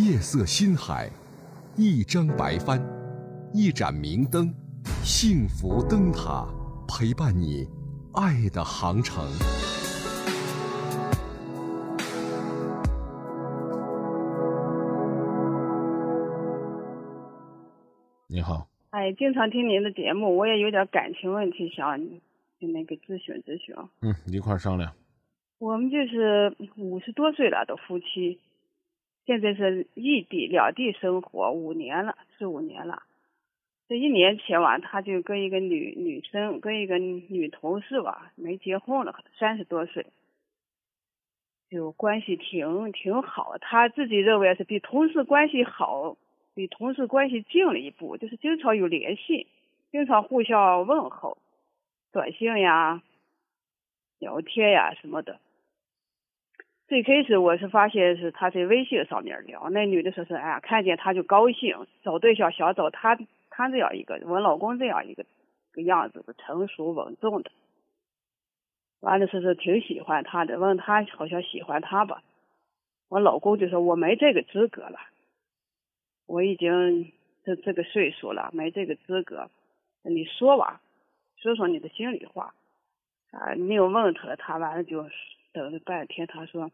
夜色心海，一张白帆，一盏明灯，幸福灯塔陪伴你爱的航程。你好，哎，经常听您的节目，我也有点感情问题想就那个咨询咨询。嗯，一块儿商量。我们就是五十多岁了的夫妻，现在是异地两地生活五年了，四五年了。这一年前吧，他就跟一个女女生，跟一个女同事吧，没结婚了，三十多岁，就关系挺挺好。他自己认为是比同事关系好。比同事关系近了一步，就是经常有联系，经常互相问候，短信呀、聊天呀什么的。最开始我是发现是他在微信上面聊，那女的说是哎呀，看见他就高兴，找对象想找他他这样一个我老公这样一个个样子的成熟稳重的。完了说是挺喜欢他的，问他好像喜欢他吧，我老公就说我没这个资格了。我已经这这个岁数了，没这个资格。你说吧，说说你的心里话。啊，你又问他，他完了就等了半天。他说，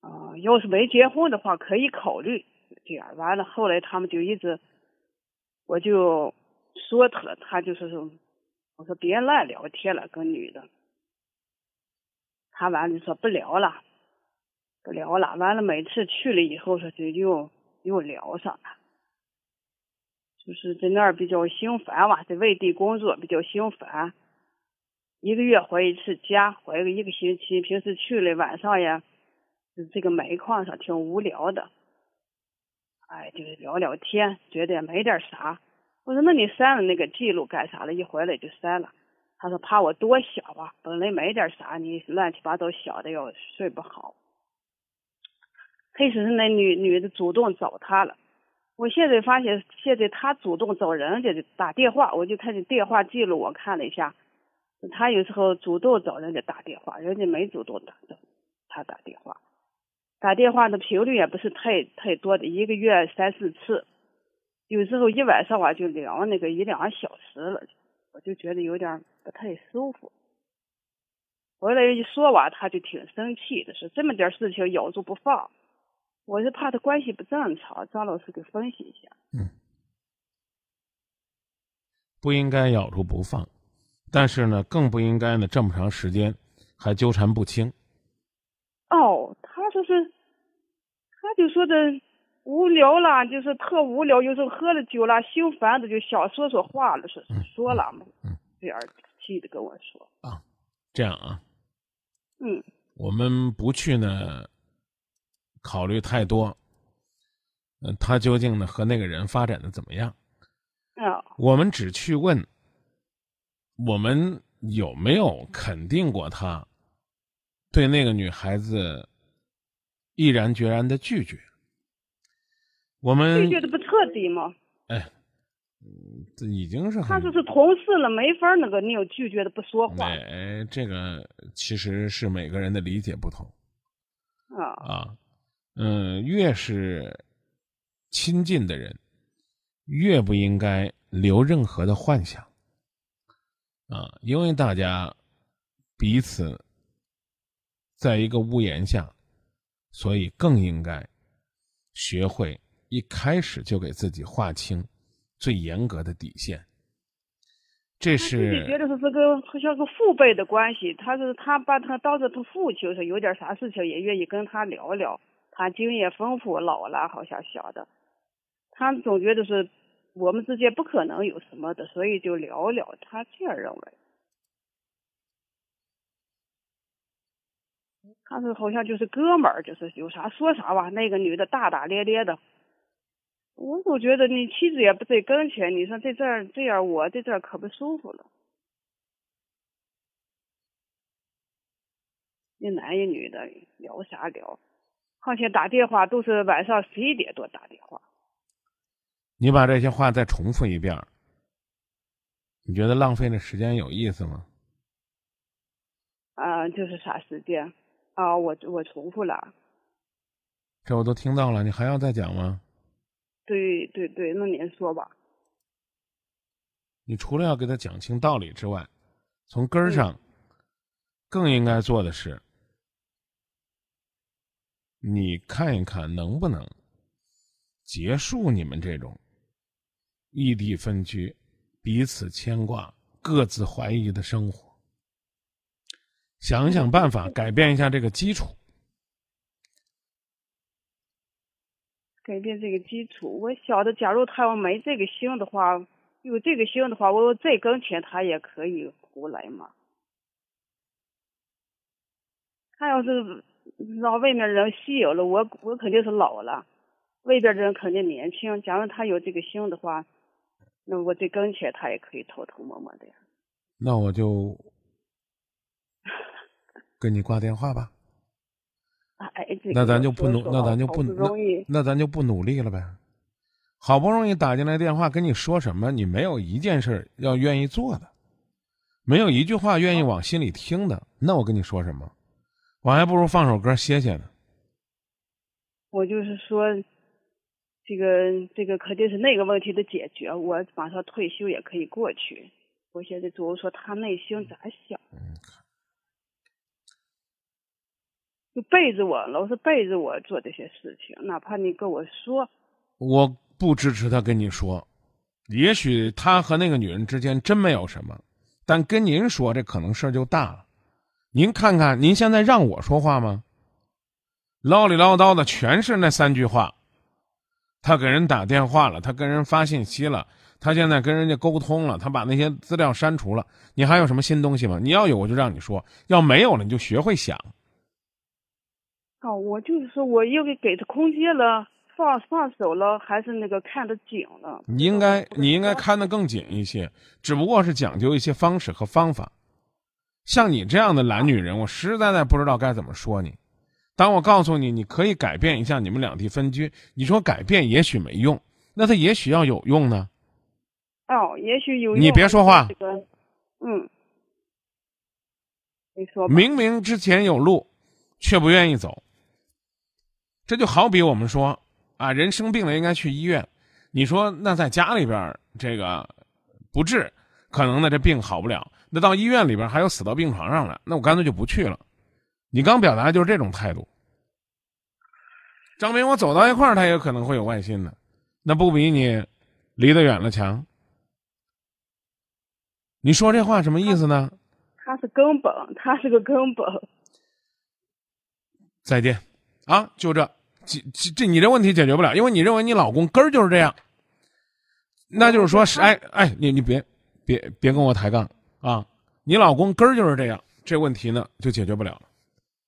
啊，要是没结婚的话，可以考虑这样。完了，后来他们就一直，我就说他，他就是说，我说别乱聊天了，跟女的。他完了就说不聊了，不聊了。完了，每次去了以后说就又。又聊上了，就是在那儿比较心烦吧，在外地工作比较心烦，一个月回一次家，回个一个星期。平时去了晚上呀，就这个煤矿上挺无聊的，哎，就是聊聊天，觉得也没点啥。我说那你删了那个记录干啥了？一回来就删了。他说怕我多想吧，本来没点啥，你乱七八糟想的要睡不好。开始是那女女的主动找他了，我现在发现，现在他主动找人家的打电话，我就看见电话记录，我看了一下，他有时候主动找人家打电话，人家没主动打的他打电话，打电话的频率也不是太太多的，一个月三四次，有时候一晚上啊就聊那个一两个小时了，我就觉得有点不太舒服。回来一说完，他就挺生气的，说这么点事情咬住不放。我是怕他关系不正常，张老师给分析一下。嗯，不应该咬住不放，但是呢，更不应该呢这么长时间还纠缠不清。哦，他说是，他就说的无聊了，就是特无聊，有时候喝了酒了，心烦的就想说说话了，说说了嘛，这样气的跟我说。啊，这样啊。嗯。我们不去呢。考虑太多，嗯，他究竟呢和那个人发展的怎么样？啊，我们只去问，我们有没有肯定过他对那个女孩子毅然决然的拒绝？我们拒绝的不彻底吗？哎，嗯，这已经是他就是同事了，没法那个你有拒绝的不说话。哎，这个其实是每个人的理解不同。啊啊。嗯，越是亲近的人，越不应该留任何的幻想啊！因为大家彼此在一个屋檐下，所以更应该学会一开始就给自己划清最严格的底线。这是自己觉得是这个好像个父辈的关系，他是他把他当着他父亲，说有点啥事情也愿意跟他聊聊。他经验丰富，老了好像想的，他总觉得是我们之间不可能有什么的，所以就聊聊。他这样认为，他是好像就是哥们儿，就是有啥说啥吧。那个女的大大咧咧的，我总觉得你妻子也不在跟前，你说在这儿这样，我在这儿可不舒服了。一男一女的聊啥聊？况且打电话都是晚上十一点多打电话。你把这些话再重复一遍，你觉得浪费那时间有意思吗？啊，就是啥时间？啊，我我重复了。这我都听到了，你还要再讲吗？对对对，那您说吧。你除了要给他讲清道理之外，从根儿上，更应该做的是，你看一看能不能结束你们这种异地分居、彼此牵挂、各自怀疑的生活，想想办法改变一下这个基础。改变这个基础，我晓得，假如他要没这个心的话。有这个心的话，我在跟前他也可以胡来嘛。他要是让外面人吸有了我，我肯定是老了，外边的人肯定年轻。假如他有这个心的话，那我在跟前他也可以偷偷摸摸的呀。那我就跟你挂电话吧。哎，那咱就不努，那咱就不努，那咱就不努力了呗。好不容易打进来电话跟你说什么？你没有一件事要愿意做的，没有一句话愿意往心里听的，那我跟你说什么？我还不如放首歌歇歇呢。我就是说，这个这个肯定是那个问题的解决，我马上退休也可以过去。我现在主要说他内心咋想，背着我，老是背着我做这些事情，哪怕你跟我说，我。不支持他跟你说，也许他和那个女人之间真没有什么，但跟您说这可能事儿就大了。您看看，您现在让我说话吗？唠里唠叨的全是那三句话。他给人打电话了，他跟人发信息了，他现在跟人家沟通了，他把那些资料删除了。你还有什么新东西吗？你要有我就让你说，要没有了你就学会想。哦，我就是说我又给给他空间了。放放手了，还是那个看得紧了？你应该，你应该看得更紧一些，只不过是讲究一些方式和方法。像你这样的懒女人，我实实在在不知道该怎么说你。当我告诉你，你可以改变一下你们两地分居，你说改变也许没用，那他也许要有用呢。哦，也许有用。你别说话。嗯。你说。明明之前有路，却不愿意走。这就好比我们说。啊，人生病了应该去医院，你说那在家里边这个不治，可能呢这病好不了。那到医院里边还有死到病床上了，那我干脆就不去了。你刚表达的就是这种态度。张明，我走到一块儿，他也可能会有外心的，那不比你离得远了强？你说这话什么意思呢？他是根本，他是个根本。再见，啊，就这。这这这，你这问题解决不了，因为你认为你老公根儿就是这样，那就是说是哎哎，你你别别别跟我抬杠啊！你老公根儿就是这样，这问题呢就解决不了了。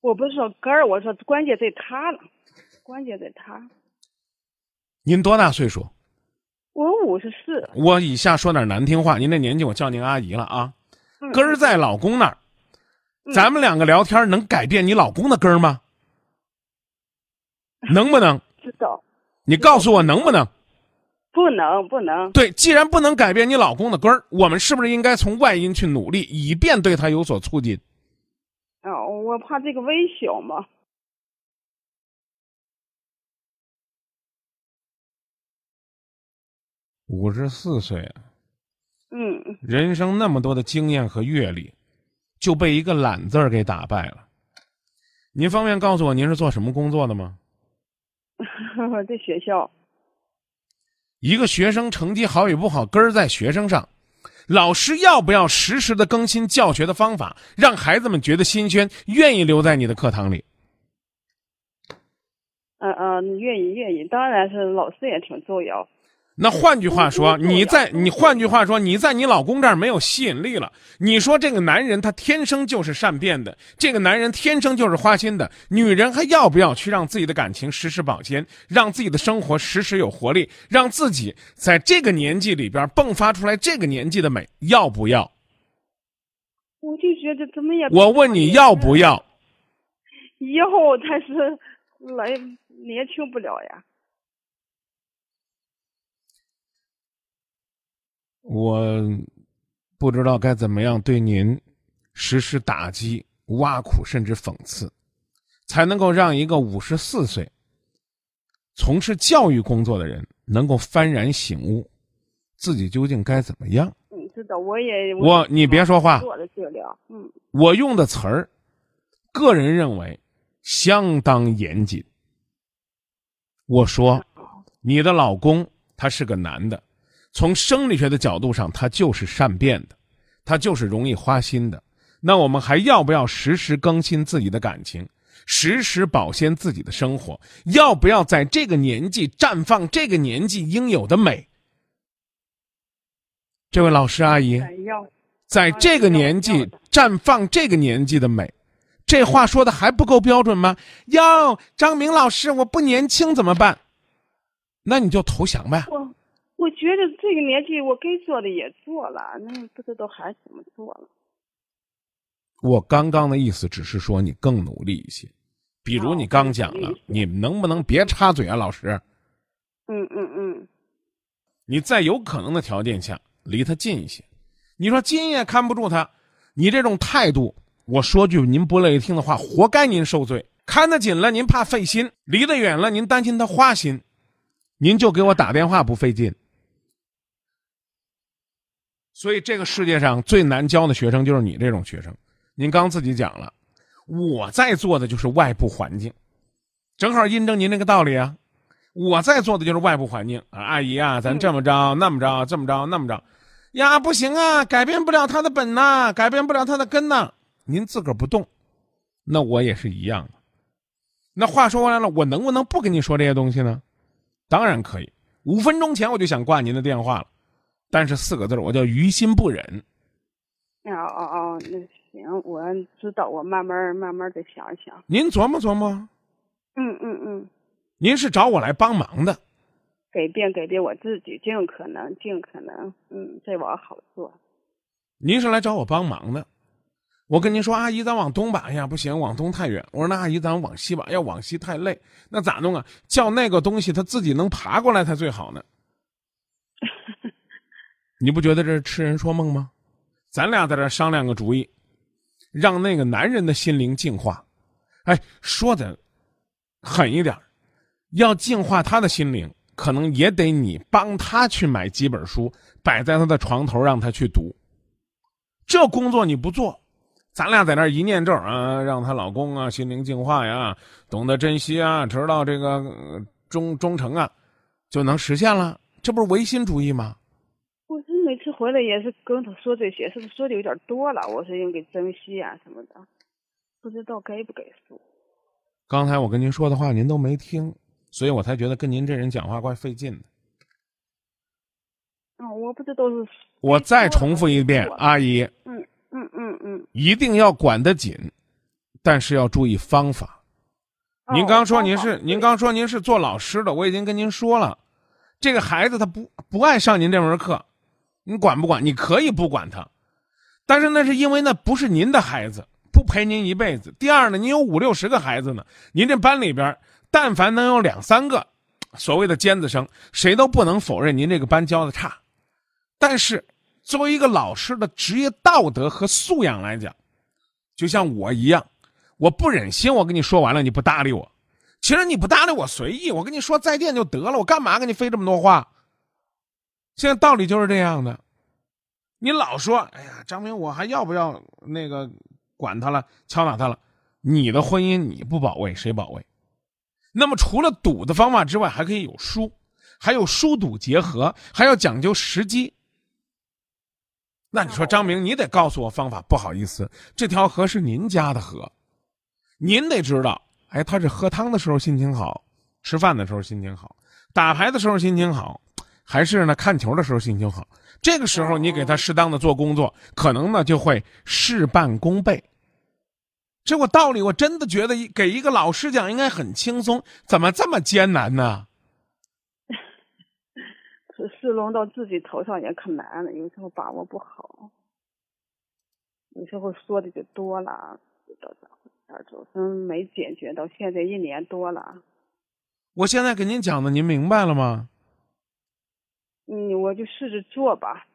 我不是说根儿，我说关键在他了，关键在他。您多大岁数？我五十四。我以下说点难听话，您这年纪我叫您阿姨了啊。根儿在老公那儿，咱们两个聊天能改变你老公的根儿吗？能不能知道？你告诉我能不能？不能，不能。对，既然不能改变你老公的根儿，我们是不是应该从外因去努力，以便对他有所促进？哦，我怕这个微小嘛。五十四岁啊。嗯。人生那么多的经验和阅历，就被一个“懒”字儿给打败了。您方便告诉我您是做什么工作的吗？在学校，一个学生成绩好与不好，根儿在学生上。老师要不要实时的更新教学的方法，让孩子们觉得新鲜，愿意留在你的课堂里？嗯嗯，愿意愿意，当然是老师也挺重要。那换句话说，你在你换句话说，你在你老公这儿没有吸引力了。你说这个男人他天生就是善变的，这个男人天生就是花心的。女人还要不要去让自己的感情时时保鲜，让自己的生活时时有活力，让自己在这个年纪里边迸发出来这个年纪的美？要不要？我就觉得怎么也……我问你要不要？要，但是来年轻不了呀。我不知道该怎么样对您实施打击、挖苦，甚至讽刺，才能够让一个五十四岁从事教育工作的人能够幡然醒悟，自己究竟该怎么样。嗯，知道，我也我你别说话，我的治疗，嗯，我用的词儿，个人认为相当严谨。我说，你的老公他是个男的，从生理学的角度上，他就是善变的，他就是容易花心的。那我们还要不要时时更新自己的感情，时时保鲜自己的生活？要不要在这个年纪绽放这个年纪应有的美？这位老师阿姨，在这个年纪绽放这个年纪的美，这话说的还不够标准吗？哟，张明老师，我不年轻怎么办？那你就投降呗。我我觉得这个年纪我该做的也做了，那不知道还怎么做了。我刚刚的意思只是说你更努力一些，比如你刚讲了，你能不能别插嘴啊，老师？嗯嗯嗯，你在有可能的条件下离他近一些。你说近也看不住他，你这种态度，我说句您不乐意听的话，活该您受罪。看得紧了，您怕费心；离得远了，您担心他花心。您就给我打电话不费劲。所以这个世界上最难教的学生就是你这种学生。您刚自己讲了，我在做的就是外部环境，正好印证您这个道理啊。我在做的就是外部环境啊，阿姨啊，咱这么着那么着，这么着那么着，呀，不行啊，改变不了他的本呐，改变不了他的根呐。您自个儿不动，那我也是一样的。那话说回来了，我能不能不跟你说这些东西呢？当然可以。五分钟前我就想挂您的电话了，但是四个字我叫于心不忍。哦哦哦，那行，我知道，我慢慢慢慢的想想。您琢磨琢磨。嗯嗯嗯。您是找我来帮忙的。改变改变我自己，尽可能尽可能，嗯，再往好做。您是来找我帮忙的。我跟您说，阿姨，咱往东吧。哎呀，不行，往东太远。我说，那阿姨，咱往西吧。要往西太累，那咋弄啊？叫那个东西它自己能爬过来才最好呢。你不觉得这是痴人说梦吗？咱俩在这商量个主意，让那个男人的心灵净化。哎，说的狠一点，要净化他的心灵，可能也得你帮他去买几本书，摆在他的床头，让他去读。这工作你不做。咱俩在那一念咒啊，让她老公啊心灵净化呀，懂得珍惜啊，知道这个忠忠诚啊，就能实现了。这不是唯心主义吗？回来也是跟他说这些，是不是说的有点多了？我说应该珍惜啊什么的，不知道该不该说。刚才我跟您说的话您都没听，所以我才觉得跟您这人讲话怪费劲的。嗯，我不知道是。我再重复一遍，阿姨。嗯。嗯嗯嗯，一定要管得紧，但是要注意方法。您刚说您是您刚说您是做老师的，我已经跟您说了，这个孩子他不不爱上您这门课，你管不管？你可以不管他，但是那是因为那不是您的孩子，不陪您一辈子。第二呢，您有五六十个孩子呢，您这班里边但凡能有两三个所谓的尖子生，谁都不能否认您这个班教的差，但是。作为一个老师的职业道德和素养来讲，就像我一样，我不忍心我跟你说完了你不搭理我。其实你不搭理我随意，我跟你说再见就得了，我干嘛跟你费这么多话？现在道理就是这样的。你老说，哎呀，张明，我还要不要那个管他了，敲打他了？你的婚姻你不保卫，谁保卫？那么除了赌的方法之外，还可以有输，还有输赌结合，还要讲究时机。那你说张明，你得告诉我方法。不好意思，这条河是您家的河，您得知道。哎，他是喝汤的时候心情好，吃饭的时候心情好，打牌的时候心情好，还是呢看球的时候心情好。这个时候你给他适当的做工作，可能呢就会事半功倍。这我道理我真的觉得给一个老师讲应该很轻松，怎么这么艰难呢？事轮到自己头上也可难了，有时候把握不好，有时候说的就多了，不知道咋回事，没解决。到现在一年多了，我现在给您讲的，您明白了吗？嗯，我就试着做吧。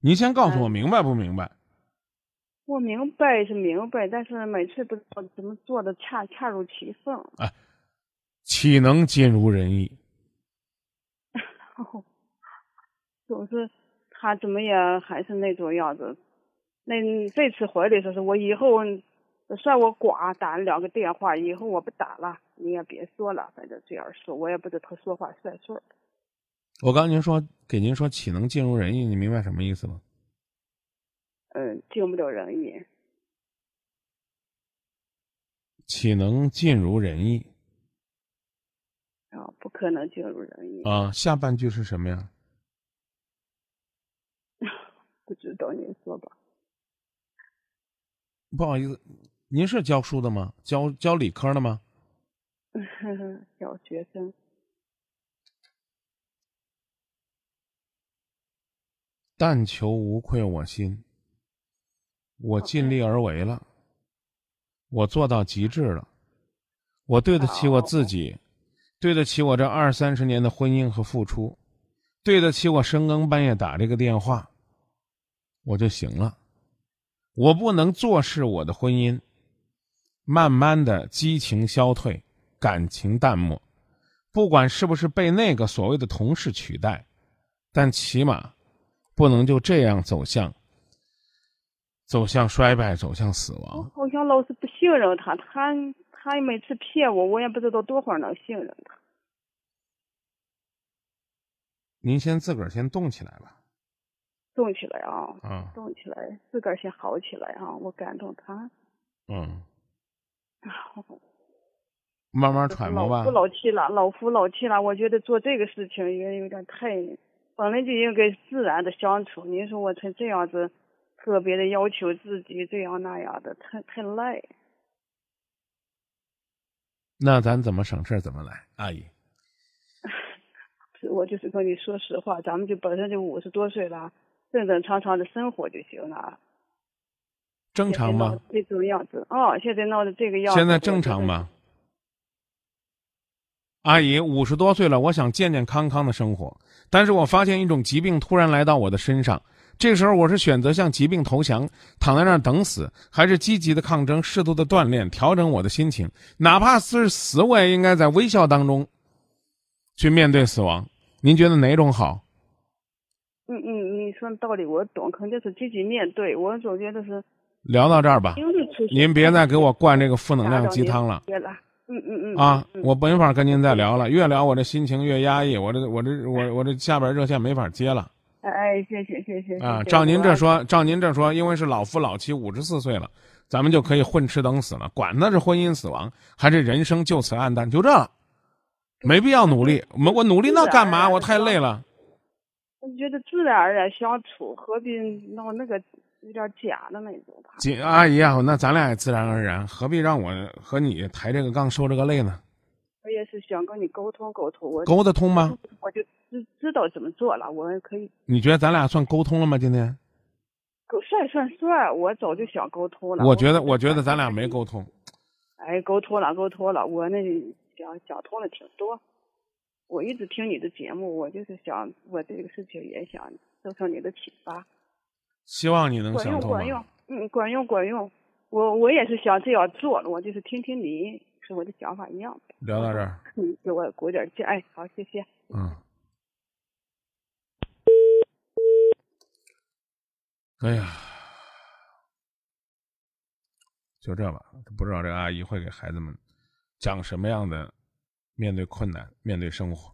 您先告诉我明白不明白？我明白是明白，但是每次不知道怎么做的恰恰如其分。哎，岂能尽如人意？总是他怎么也还是那种样子。那这次回来说是我以后算我寡打了两个电话，以后我不打了，你也别说了，反正这样说，我也不知道他说话算数。我刚您说给您说岂能尽如人意？你明白什么意思吗？嗯，尽不了人意。岂能尽如人意？啊，不可能尽如人意。啊，下半句是什么呀？不知道，您说吧。不好意思，您是教书的吗？教教理科的吗？小学生。但求无愧我心。我尽力而为了，我做到极致了，我对得起我自己，对得起我这二三十年的婚姻和付出，对得起我深更半夜打这个电话，我就行了。我不能坐视我的婚姻慢慢的激情消退，感情淡漠，不管是不是被那个所谓的同事取代，但起码不能就这样走向。走向衰败，走向死亡。好像老是不信任他，他他每次骗我，我也不知道多会儿能信任他。您先自个儿先动起来吧。动起来啊！嗯。动起来，自个儿先好起来啊！我感动他。嗯。慢慢揣摩吧。老夫老妻了，老夫老妻了，我觉得做这个事情也有点太，本来就应该自然的相处。你说我成这样子。特别的要求自己这样那样的，太太累。那咱怎么省事怎么来，阿姨。我就是跟你说实话，咱们就本身就五十多岁了，正正常常的生活就行了。正常吗？这种样子哦，现在闹的这个样子。现在正常吗？阿姨，五十多岁了，我想健健康康的生活，但是我发现一种疾病突然来到我的身上。这时候我是选择向疾病投降，躺在那儿等死，还是积极的抗争，适度的锻炼，调整我的心情，哪怕是死，我也应该在微笑当中去面对死亡。您觉得哪种好？嗯嗯，你说的道理我懂，肯定是积极面对。我总觉得是聊到这儿吧，您别再给我灌这个负能量鸡汤了。嗯嗯嗯。啊，我没法跟您再聊了，越聊我这心情越压抑，我这我这我我这下边热线没法接了。哎哎，谢谢谢谢啊！照您这说，照您这说，因为是老夫老妻，五十四岁了，咱们就可以混吃等死了，管他是婚姻死亡还是人生就此暗淡，就这了，没必要努力。我我努力那干嘛？我太累了。我觉得自然而然相处，何必闹那个有点假的那种？姐阿姨啊，那咱俩也自然而然，何必让我和你抬这个杠受这个累呢？我也是想跟你沟通沟通，我沟得通吗？我就。知知道怎么做了，我可以。你觉得咱俩算沟通了吗？今天？沟算算算，我早就想沟通了。我觉得，我觉得咱俩没沟通。哎，沟通了，沟通了，我那想想通了挺多。我一直听你的节目，我就是想，我这个事情也想受受你的启发。希望你能想通。管用，管用，嗯，管用，管用。我我也是想这样做，我就是听听你，是我的想法一样。聊到这儿。嗯，给我鼓点劲，哎，好，谢谢。嗯。哎呀，就这吧，不知道这阿姨会给孩子们讲什么样的面对困难、面对生活。